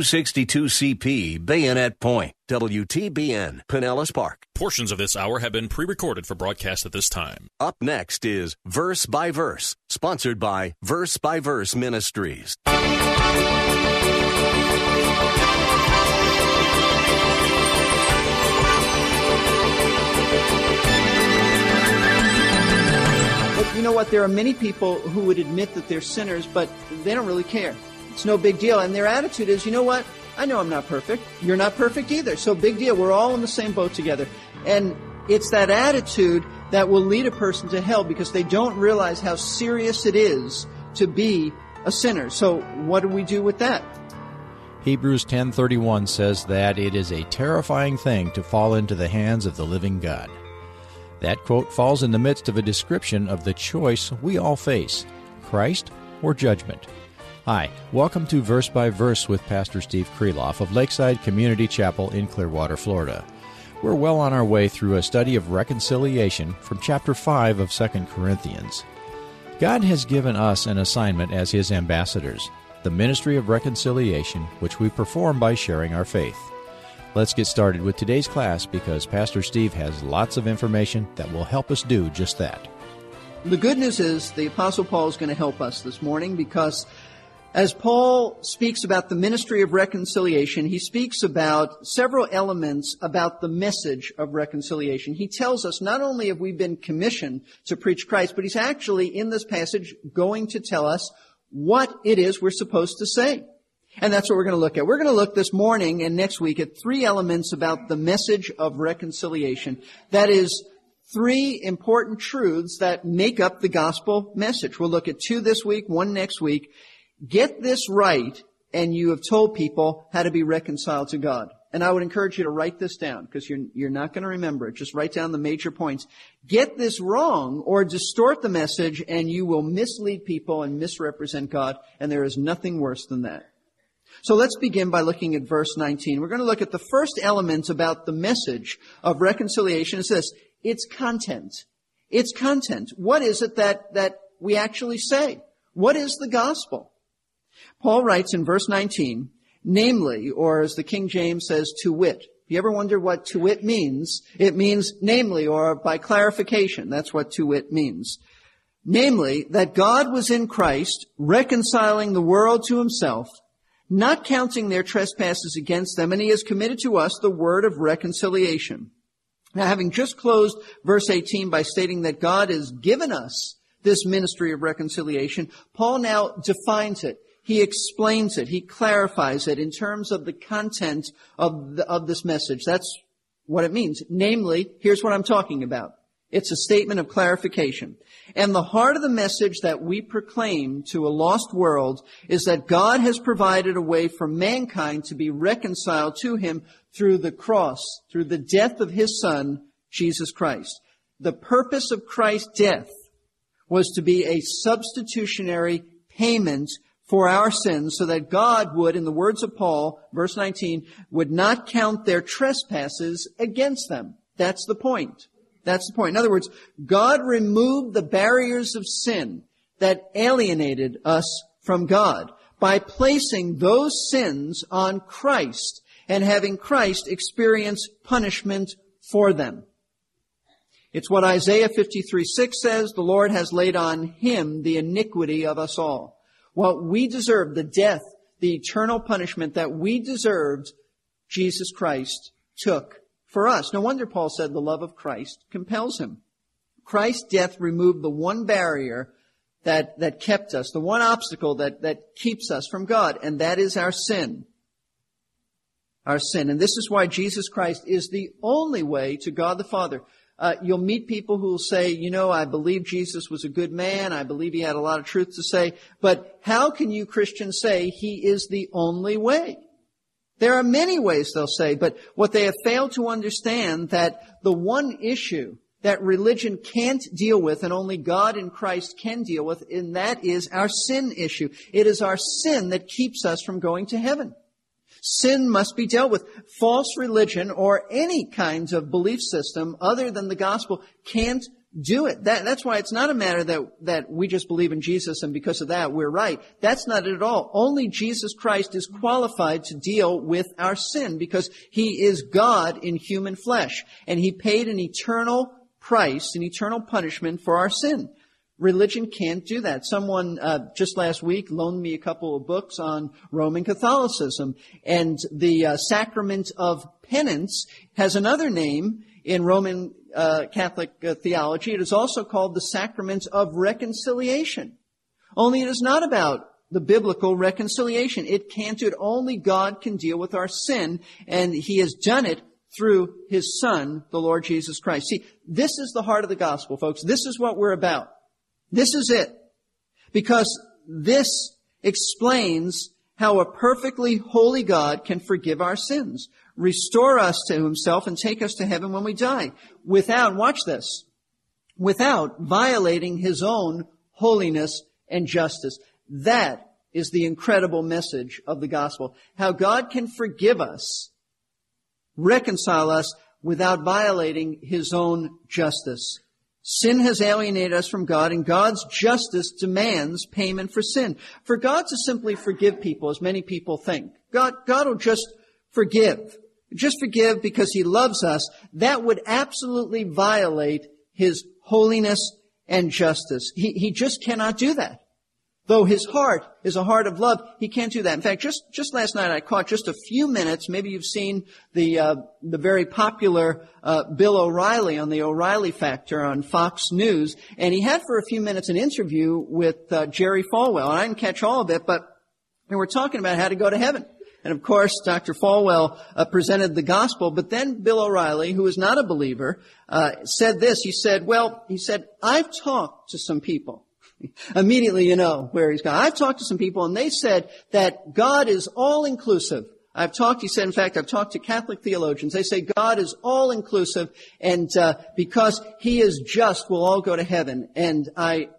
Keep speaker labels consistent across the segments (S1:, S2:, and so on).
S1: 62CP, Bayonet Point, WTBN, Pinellas Park.
S2: Portions of this hour have been pre recorded for broadcast at this time.
S1: Up next is Verse by Verse, sponsored by Verse by Verse Ministries.
S3: But you know what? There are many people who would admit that they're sinners, but they don't really care. It's no big deal. And their attitude is, you know what? I know I'm not perfect. You're not perfect either. So big deal. We're all in the same boat together. And it's that attitude that will lead a person to hell because they don't realize how serious it is to be a sinner. So what do we do with that?
S4: Hebrews 10:31 says that it is a terrifying thing to fall into the hands of the living God. That quote falls in the midst of a description of the choice we all face Christ or judgment. Hi, welcome to Verse by Verse with Pastor Steve Kreloff of Lakeside Community Chapel in Clearwater, Florida. We're well on our way through a study of reconciliation from chapter 5 of 2 Corinthians. God has given us an assignment as His ambassadors, the ministry of reconciliation, which we perform by sharing our faith. Let's get started with today's class because Pastor Steve has lots of information that will help us do just that.
S3: The good news is the Apostle Paul is going to help us this morning because as Paul speaks about the ministry of reconciliation, he speaks about several elements about the message of reconciliation. He tells us not only have we been commissioned to preach Christ, but he's actually in this passage going to tell us what it is we're supposed to say. And that's what we're going to look at. We're going to look this morning and next week at three elements about the message of reconciliation. That is, three important truths that make up the gospel message. We'll look at two this week, one next week. Get this right, and you have told people how to be reconciled to God. And I would encourage you to write this down because you're, you're not going to remember it. Just write down the major points. Get this wrong or distort the message and you will mislead people and misrepresent God. And there is nothing worse than that. So let's begin by looking at verse 19. We're going to look at the first element about the message of reconciliation. It's this. It's content. It's content. What is it that, that we actually say? What is the gospel? Paul writes in verse 19, namely, or as the King James says, to wit. If you ever wonder what to wit means, it means namely or by clarification. That's what to wit means. Namely, that God was in Christ reconciling the world to himself, not counting their trespasses against them, and he has committed to us the word of reconciliation. Now, having just closed verse 18 by stating that God has given us this ministry of reconciliation, Paul now defines it. He explains it. He clarifies it in terms of the content of, the, of this message. That's what it means. Namely, here's what I'm talking about. It's a statement of clarification. And the heart of the message that we proclaim to a lost world is that God has provided a way for mankind to be reconciled to Him through the cross, through the death of His Son, Jesus Christ. The purpose of Christ's death was to be a substitutionary payment for our sins so that God would, in the words of Paul, verse 19, would not count their trespasses against them. That's the point. That's the point. In other words, God removed the barriers of sin that alienated us from God by placing those sins on Christ and having Christ experience punishment for them. It's what Isaiah 53 6 says, the Lord has laid on him the iniquity of us all. What we deserved, the death, the eternal punishment that we deserved, Jesus Christ took for us. No wonder Paul said the love of Christ compels him. Christ's death removed the one barrier that, that kept us, the one obstacle that, that keeps us from God, and that is our sin. Our sin. And this is why Jesus Christ is the only way to God the Father. Uh, you'll meet people who will say, you know, I believe Jesus was a good man. I believe he had a lot of truth to say. But how can you Christians say he is the only way? There are many ways, they'll say, but what they have failed to understand that the one issue that religion can't deal with and only God in Christ can deal with, and that is our sin issue. It is our sin that keeps us from going to heaven. Sin must be dealt with. False religion or any kinds of belief system other than the gospel can't do it. That, that's why it's not a matter that, that we just believe in Jesus and because of that we're right. That's not it at all. Only Jesus Christ is qualified to deal with our sin because He is God in human flesh. And He paid an eternal price, an eternal punishment for our sin. Religion can't do that. Someone uh, just last week loaned me a couple of books on Roman Catholicism, and the uh, sacrament of penance has another name in Roman uh, Catholic uh, theology. It is also called the sacrament of reconciliation. Only it is not about the biblical reconciliation. It can't do it. Only God can deal with our sin, and He has done it through His Son, the Lord Jesus Christ. See, this is the heart of the gospel, folks. This is what we're about. This is it. Because this explains how a perfectly holy God can forgive our sins, restore us to himself, and take us to heaven when we die without, watch this, without violating his own holiness and justice. That is the incredible message of the gospel. How God can forgive us, reconcile us without violating his own justice. Sin has alienated us from God, and God's justice demands payment for sin. For God to simply forgive people, as many people think, God, God will just forgive. Just forgive because He loves us. That would absolutely violate His holiness and justice. He, he just cannot do that. Though his heart is a heart of love, he can't do that. In fact, just, just last night I caught just a few minutes, maybe you've seen the, uh, the very popular uh, Bill O'Reilly on the O'Reilly Factor on Fox News, and he had for a few minutes an interview with uh, Jerry Falwell. And I didn't catch all of it, but they were talking about how to go to heaven. And of course, Dr. Falwell uh, presented the gospel, but then Bill O'Reilly, who is not a believer, uh, said this. He said, well, he said, I've talked to some people Immediately you know where he's gone. I've talked to some people and they said that God is all inclusive. I've talked, he said, in fact, I've talked to Catholic theologians. They say God is all inclusive and uh, because he is just, we'll all go to heaven. And I,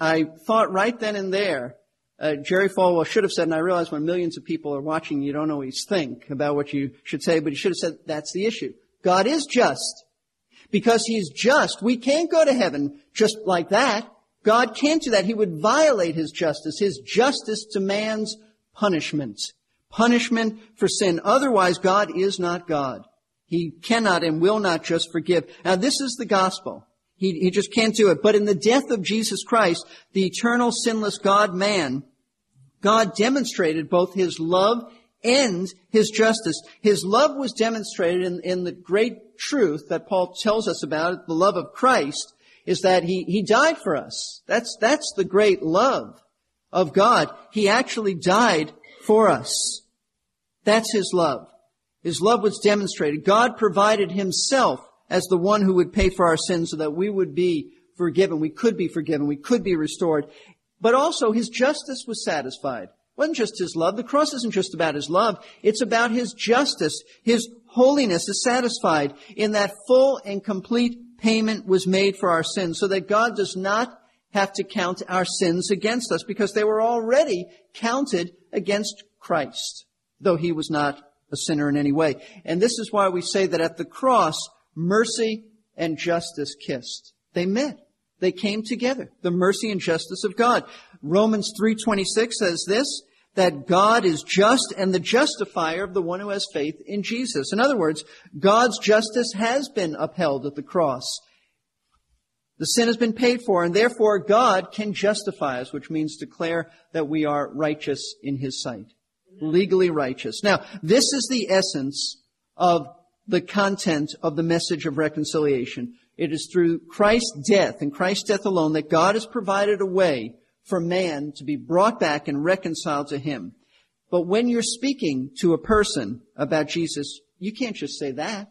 S3: I thought right then and there, uh, Jerry Falwell should have said, and I realize when millions of people are watching, you don't always think about what you should say, but he should have said, that's the issue. God is just. Because he's just, we can't go to heaven just like that. God can't do that. He would violate his justice. His justice demands punishment. Punishment for sin. Otherwise, God is not God. He cannot and will not just forgive. Now, this is the gospel. He, he just can't do it. But in the death of Jesus Christ, the eternal sinless God man, God demonstrated both his love and his justice. His love was demonstrated in, in the great truth that Paul tells us about, the love of Christ, is that he, he died for us. That's, that's the great love of God. He actually died for us. That's his love. His love was demonstrated. God provided himself as the one who would pay for our sins so that we would be forgiven. We could be forgiven. We could be restored. But also his justice was satisfied. It wasn't just his love. The cross isn't just about his love. It's about his justice. His holiness is satisfied in that full and complete payment was made for our sins so that God does not have to count our sins against us because they were already counted against Christ, though he was not a sinner in any way. And this is why we say that at the cross, mercy and justice kissed. They met. They came together. The mercy and justice of God. Romans 3.26 says this, that God is just and the justifier of the one who has faith in Jesus. In other words, God's justice has been upheld at the cross. The sin has been paid for, and therefore God can justify us, which means declare that we are righteous in His sight. Legally righteous. Now, this is the essence of the content of the message of reconciliation. It is through Christ's death and Christ's death alone that God has provided a way for man to be brought back and reconciled to him. But when you're speaking to a person about Jesus, you can't just say that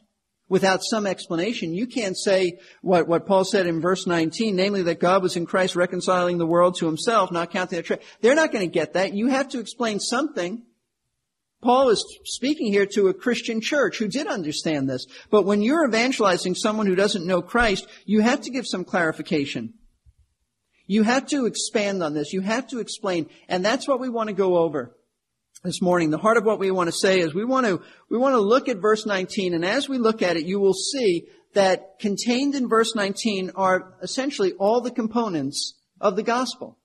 S3: without some explanation. You can't say what, what Paul said in verse 19, namely that God was in Christ reconciling the world to himself, not counting the trade. They're not going to get that. You have to explain something. Paul is speaking here to a Christian church who did understand this. But when you're evangelizing someone who doesn't know Christ, you have to give some clarification. You have to expand on this. You have to explain. And that's what we want to go over this morning. The heart of what we want to say is we want to, we want to look at verse 19. And as we look at it, you will see that contained in verse 19 are essentially all the components of the gospel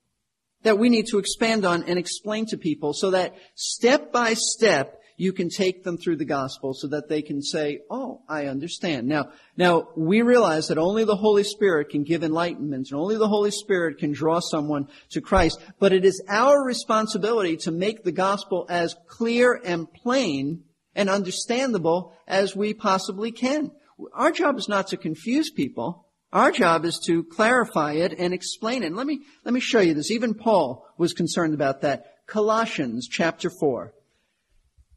S3: that we need to expand on and explain to people so that step by step you can take them through the gospel so that they can say, Oh, I understand. Now, now we realize that only the Holy Spirit can give enlightenment and only the Holy Spirit can draw someone to Christ. But it is our responsibility to make the gospel as clear and plain and understandable as we possibly can. Our job is not to confuse people. Our job is to clarify it and explain it. And let me, let me show you this. Even Paul was concerned about that. Colossians chapter 4.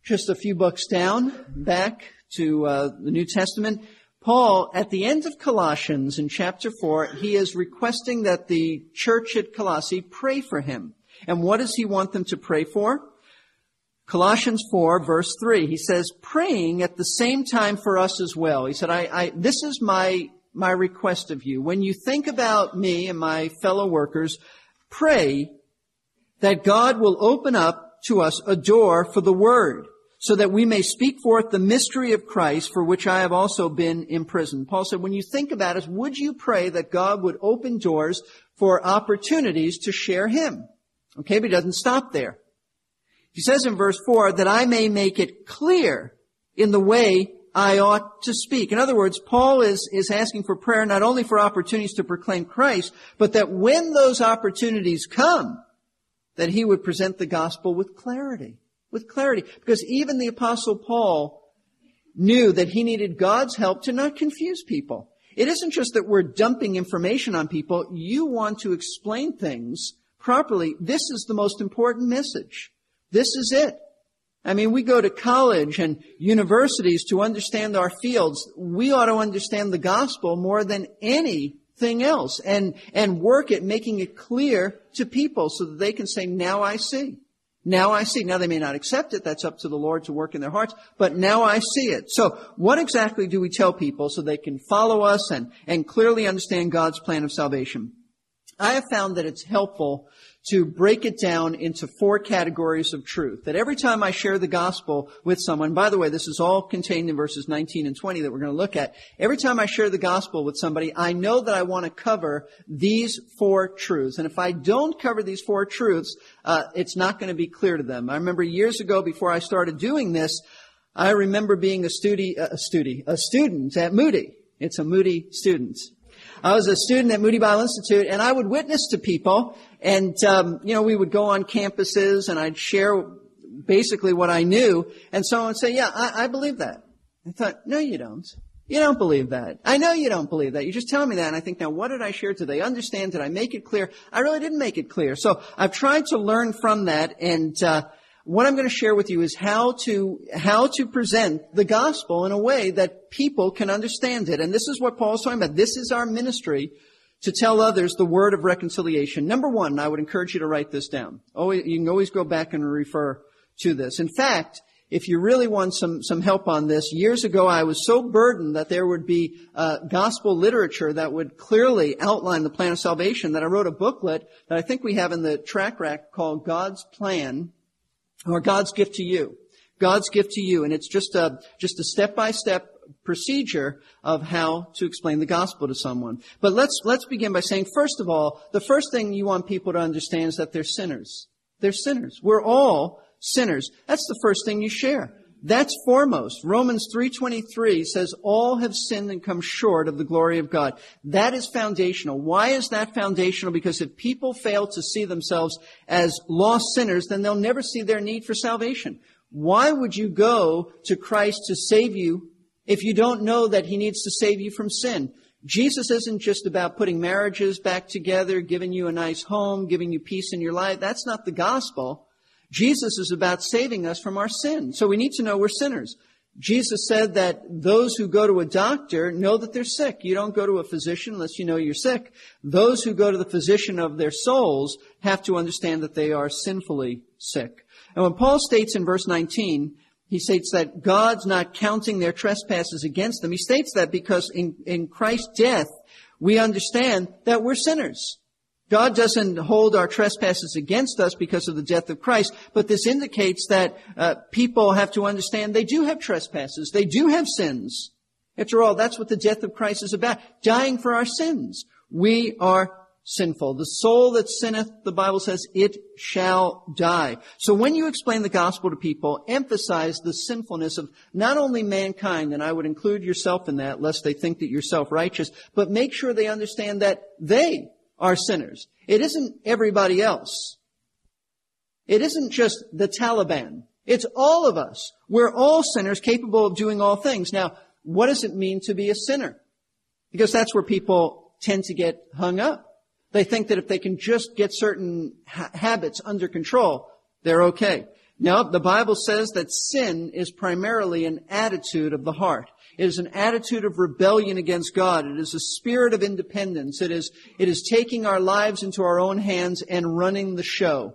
S3: Just a few books down, back to uh, the New Testament. Paul, at the end of Colossians in chapter 4, he is requesting that the church at Colossae pray for him. And what does he want them to pray for? Colossians 4 verse 3, he says, praying at the same time for us as well. He said, I, I, this is my my request of you. When you think about me and my fellow workers, pray that God will open up to us a door for the word so that we may speak forth the mystery of Christ for which I have also been imprisoned. Paul said, when you think about us, would you pray that God would open doors for opportunities to share Him? Okay, but he doesn't stop there. He says in verse 4 that I may make it clear in the way I ought to speak. In other words, Paul is, is asking for prayer not only for opportunities to proclaim Christ, but that when those opportunities come, that he would present the gospel with clarity. With clarity. Because even the apostle Paul knew that he needed God's help to not confuse people. It isn't just that we're dumping information on people. You want to explain things properly. This is the most important message. This is it. I mean, we go to college and universities to understand our fields. We ought to understand the gospel more than anything else and, and work at making it clear to people so that they can say, now I see. Now I see. Now they may not accept it. That's up to the Lord to work in their hearts. But now I see it. So what exactly do we tell people so they can follow us and, and clearly understand God's plan of salvation? I have found that it's helpful to break it down into four categories of truth. That every time I share the gospel with someone, by the way, this is all contained in verses 19 and 20 that we're going to look at. Every time I share the gospel with somebody, I know that I want to cover these four truths. And if I don't cover these four truths, uh, it's not going to be clear to them. I remember years ago before I started doing this, I remember being a studi- a studi- a student at Moody. It's a Moody student. I was a student at Moody Bible Institute, and I would witness to people, and um, you know, we would go on campuses, and I'd share basically what I knew, and someone would say, "Yeah, I, I believe that." I thought, "No, you don't. You don't believe that. I know you don't believe that. You just tell me that." And I think, now, what did I share? Did they understand? Did I make it clear? I really didn't make it clear. So I've tried to learn from that, and uh, what I'm going to share with you is how to, how to present the gospel in a way that people can understand it. And this is what Paul's talking about. This is our ministry to tell others the word of reconciliation. Number one, I would encourage you to write this down. Always, you can always go back and refer to this. In fact, if you really want some, some help on this, years ago I was so burdened that there would be uh, gospel literature that would clearly outline the plan of salvation that I wrote a booklet that I think we have in the track rack called God's Plan or God's gift to you. God's gift to you. And it's just a, just a step-by-step procedure of how to explain the gospel to someone. But let's, let's begin by saying, first of all, the first thing you want people to understand is that they're sinners. They're sinners. We're all sinners. That's the first thing you share. That's foremost. Romans 3.23 says all have sinned and come short of the glory of God. That is foundational. Why is that foundational? Because if people fail to see themselves as lost sinners, then they'll never see their need for salvation. Why would you go to Christ to save you if you don't know that He needs to save you from sin? Jesus isn't just about putting marriages back together, giving you a nice home, giving you peace in your life. That's not the gospel. Jesus is about saving us from our sin. So we need to know we're sinners. Jesus said that those who go to a doctor know that they're sick. You don't go to a physician unless you know you're sick. Those who go to the physician of their souls have to understand that they are sinfully sick. And when Paul states in verse 19, he states that God's not counting their trespasses against them. He states that because in, in Christ's death, we understand that we're sinners. God doesn't hold our trespasses against us because of the death of Christ, but this indicates that uh, people have to understand they do have trespasses. They do have sins. After all, that's what the death of Christ is about. Dying for our sins. We are sinful. The soul that sinneth, the Bible says, it shall die. So when you explain the gospel to people, emphasize the sinfulness of not only mankind, and I would include yourself in that, lest they think that you're self-righteous, but make sure they understand that they are sinners. It isn't everybody else. It isn't just the Taliban. It's all of us. We're all sinners capable of doing all things. Now, what does it mean to be a sinner? Because that's where people tend to get hung up. They think that if they can just get certain ha- habits under control, they're okay. Now, the Bible says that sin is primarily an attitude of the heart. It is an attitude of rebellion against God. It is a spirit of independence. It is, it is taking our lives into our own hands and running the show.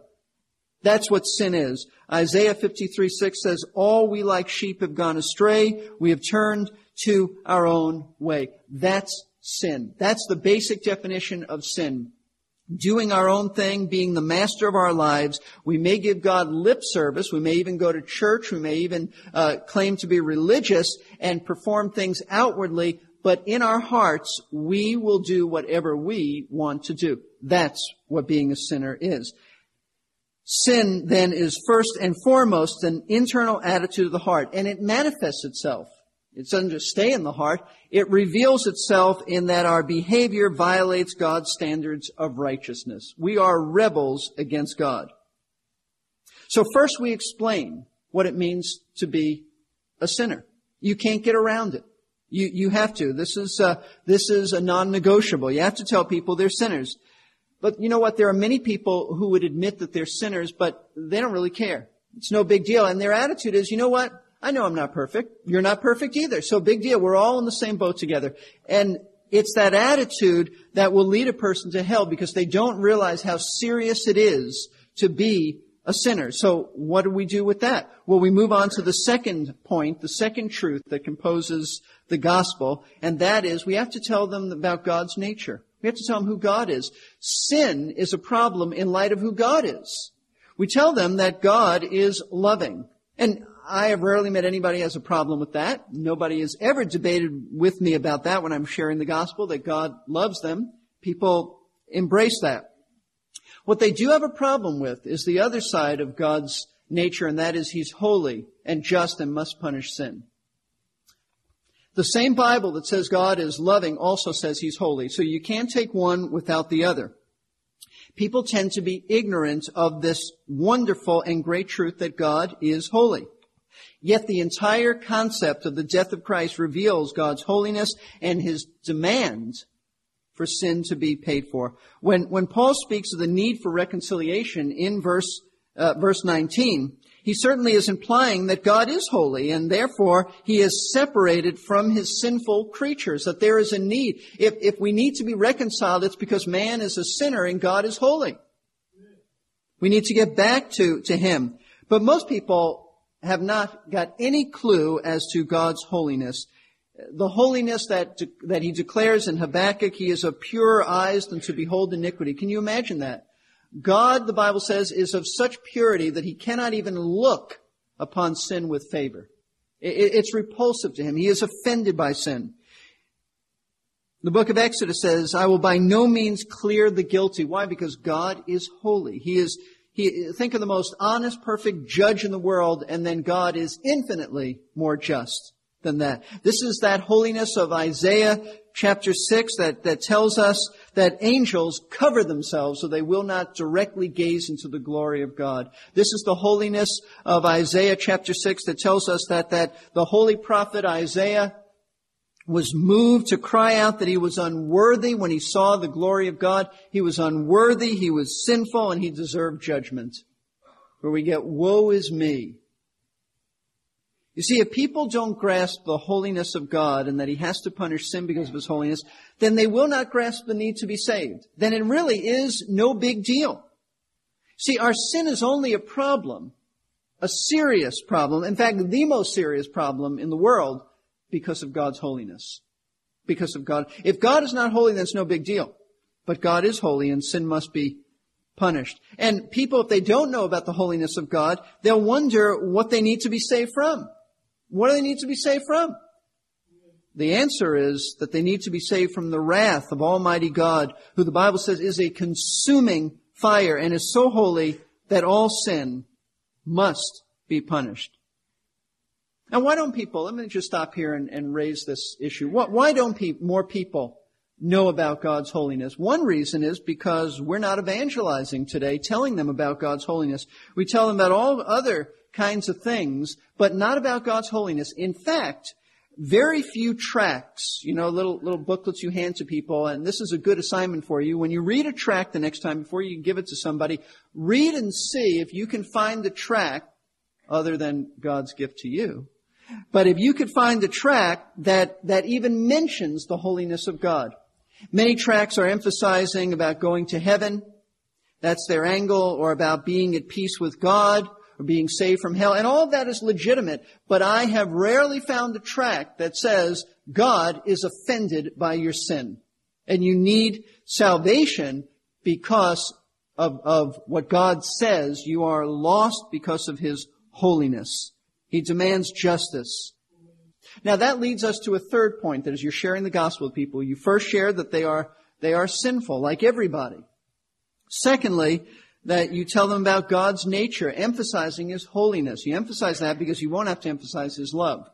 S3: That's what sin is. Isaiah 53, 6 says, All we like sheep have gone astray. We have turned to our own way. That's sin. That's the basic definition of sin. Doing our own thing, being the master of our lives. We may give God lip service. We may even go to church. We may even uh, claim to be religious and perform things outwardly. But in our hearts, we will do whatever we want to do. That's what being a sinner is. Sin then is first and foremost an internal attitude of the heart, and it manifests itself it doesn't just stay in the heart. It reveals itself in that our behavior violates God's standards of righteousness. We are rebels against God. So first we explain what it means to be a sinner. You can't get around it. You, you have to. This is, uh, this is a non-negotiable. You have to tell people they're sinners. But you know what? There are many people who would admit that they're sinners, but they don't really care. It's no big deal. And their attitude is, you know what? I know I'm not perfect. You're not perfect either. So big deal. We're all in the same boat together. And it's that attitude that will lead a person to hell because they don't realize how serious it is to be a sinner. So what do we do with that? Well, we move on to the second point, the second truth that composes the gospel, and that is we have to tell them about God's nature. We have to tell them who God is. Sin is a problem in light of who God is. We tell them that God is loving. And I have rarely met anybody who has a problem with that. Nobody has ever debated with me about that when I'm sharing the gospel, that God loves them. People embrace that. What they do have a problem with is the other side of God's nature, and that is He's holy and just and must punish sin. The same Bible that says God is loving also says He's holy, so you can't take one without the other. People tend to be ignorant of this wonderful and great truth that God is holy. Yet the entire concept of the death of Christ reveals God's holiness and his demand for sin to be paid for. When, when Paul speaks of the need for reconciliation in verse, uh, verse 19, he certainly is implying that God is holy and therefore he is separated from his sinful creatures, that there is a need. If, if we need to be reconciled, it's because man is a sinner and God is holy. We need to get back to, to him. But most people have not got any clue as to God's holiness. The holiness that, that he declares in Habakkuk, he is of purer eyes than to behold iniquity. Can you imagine that? God, the Bible says, is of such purity that he cannot even look upon sin with favor. It's repulsive to him. He is offended by sin. The book of Exodus says, I will by no means clear the guilty. Why? Because God is holy. He is he, think of the most honest, perfect judge in the world, and then God is infinitely more just than that. This is that holiness of Isaiah chapter 6 that, that tells us that angels cover themselves so they will not directly gaze into the glory of God. This is the holiness of Isaiah chapter 6 that tells us that, that the holy prophet Isaiah was moved to cry out that he was unworthy when he saw the glory of God. He was unworthy, he was sinful, and he deserved judgment. Where we get, woe is me. You see, if people don't grasp the holiness of God and that he has to punish sin because of his holiness, then they will not grasp the need to be saved. Then it really is no big deal. See, our sin is only a problem a serious problem. In fact, the most serious problem in the world because of God's holiness. Because of God. If God is not holy, then it's no big deal. But God is holy and sin must be punished. And people, if they don't know about the holiness of God, they'll wonder what they need to be saved from. What do they need to be saved from? The answer is that they need to be saved from the wrath of Almighty God, who the Bible says is a consuming fire and is so holy that all sin must be punished. Now, why don't people, let me just stop here and, and raise this issue. Why don't pe- more people know about God's holiness? One reason is because we're not evangelizing today, telling them about God's holiness. We tell them about all other kinds of things, but not about God's holiness. In fact, very few tracts, you know, little, little booklets you hand to people, and this is a good assignment for you. When you read a tract the next time, before you give it to somebody, read and see if you can find the tract other than God's gift to you. But if you could find the tract that, that even mentions the holiness of God. Many tracts are emphasizing about going to heaven. That's their angle, or about being at peace with God or being saved from hell. And all of that is legitimate, but I have rarely found a tract that says God is offended by your sin. And you need salvation because of, of what God says. You are lost because of His holiness. He demands justice. Now that leads us to a third point that as you're sharing the gospel with people, you first share that they are, they are sinful, like everybody. Secondly, that you tell them about God's nature, emphasizing His holiness. You emphasize that because you won't have to emphasize His love.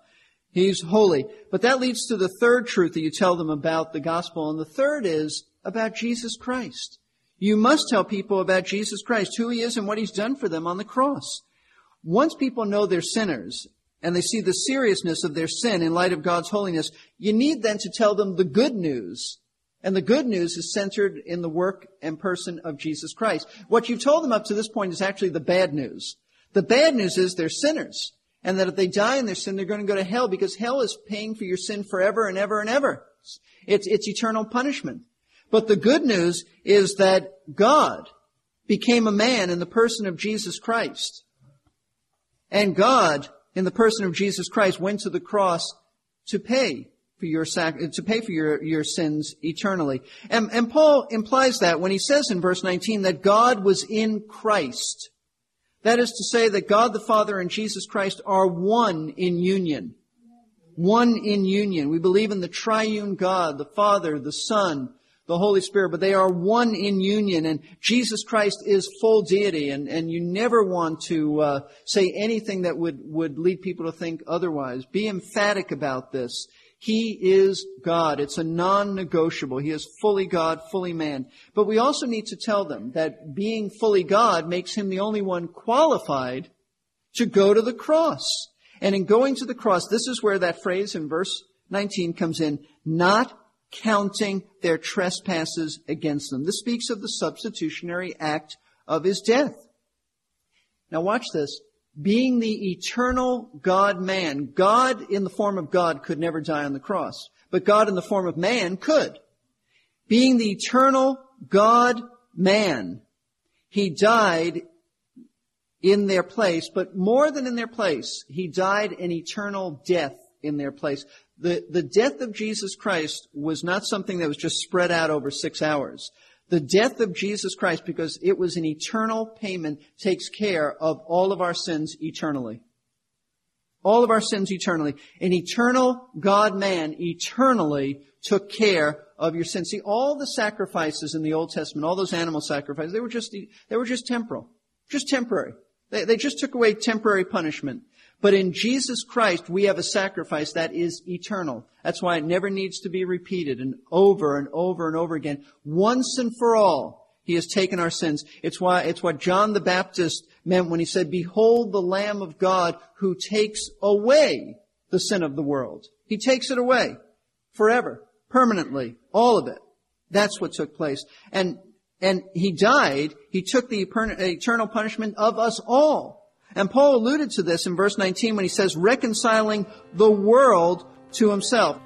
S3: He's holy. But that leads to the third truth that you tell them about the gospel. And the third is about Jesus Christ. You must tell people about Jesus Christ, who He is and what He's done for them on the cross. Once people know they're sinners and they see the seriousness of their sin in light of God's holiness, you need then to tell them the good news and the good news is centered in the work and person of Jesus Christ. What you've told them up to this point is actually the bad news. The bad news is they're sinners. And that if they die in their sin, they're going to go to hell because hell is paying for your sin forever and ever and ever. It's, it's eternal punishment. But the good news is that God became a man in the person of Jesus Christ. And God, in the person of Jesus Christ, went to the cross to pay for your sac- to pay for your, your sins eternally. And, and Paul implies that when he says in verse 19 that God was in Christ. That is to say that God the Father and Jesus Christ are one in union. One in union. We believe in the triune God, the Father, the Son, the Holy Spirit, but they are one in union, and Jesus Christ is full deity, and, and you never want to uh, say anything that would, would lead people to think otherwise. Be emphatic about this. He is God. It's a non-negotiable. He is fully God, fully man. But we also need to tell them that being fully God makes him the only one qualified to go to the cross. And in going to the cross, this is where that phrase in verse 19 comes in, not counting their trespasses against them. This speaks of the substitutionary act of his death. Now watch this being the eternal God man. God in the form of God could never die on the cross, but God in the form of man could. Being the eternal God man, he died in their place, but more than in their place, he died an eternal death in their place. The, the death of Jesus Christ was not something that was just spread out over six hours. The death of Jesus Christ, because it was an eternal payment, takes care of all of our sins eternally. All of our sins eternally. An eternal God-man eternally took care of your sins. See, all the sacrifices in the Old Testament, all those animal sacrifices, they were just, they were just temporal. Just temporary. They, they just took away temporary punishment. But in Jesus Christ, we have a sacrifice that is eternal. That's why it never needs to be repeated and over and over and over again. Once and for all, He has taken our sins. It's why, it's what John the Baptist meant when he said, behold the Lamb of God who takes away the sin of the world. He takes it away forever, permanently, all of it. That's what took place. And, and He died. He took the eternal punishment of us all. And Paul alluded to this in verse 19 when he says, reconciling the world to himself.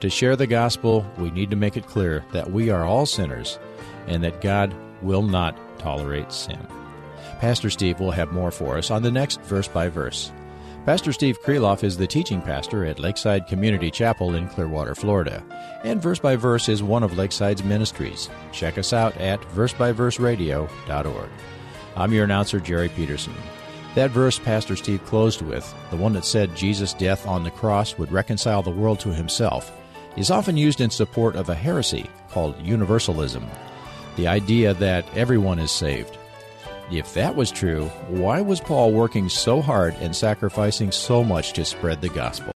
S4: To share the gospel, we need to make it clear that we are all sinners and that God will not tolerate sin. Pastor Steve will have more for us on the next verse by verse. Pastor Steve Kreloff is the teaching pastor at Lakeside Community Chapel in Clearwater, Florida, and Verse by Verse is one of Lakeside's ministries. Check us out at versebyverseradio.org. I'm your announcer, Jerry Peterson. That verse Pastor Steve closed with, the one that said Jesus' death on the cross would reconcile the world to himself, is often used in support of a heresy called universalism, the idea that everyone is saved. If that was true, why was Paul working so hard and sacrificing so much to spread the gospel?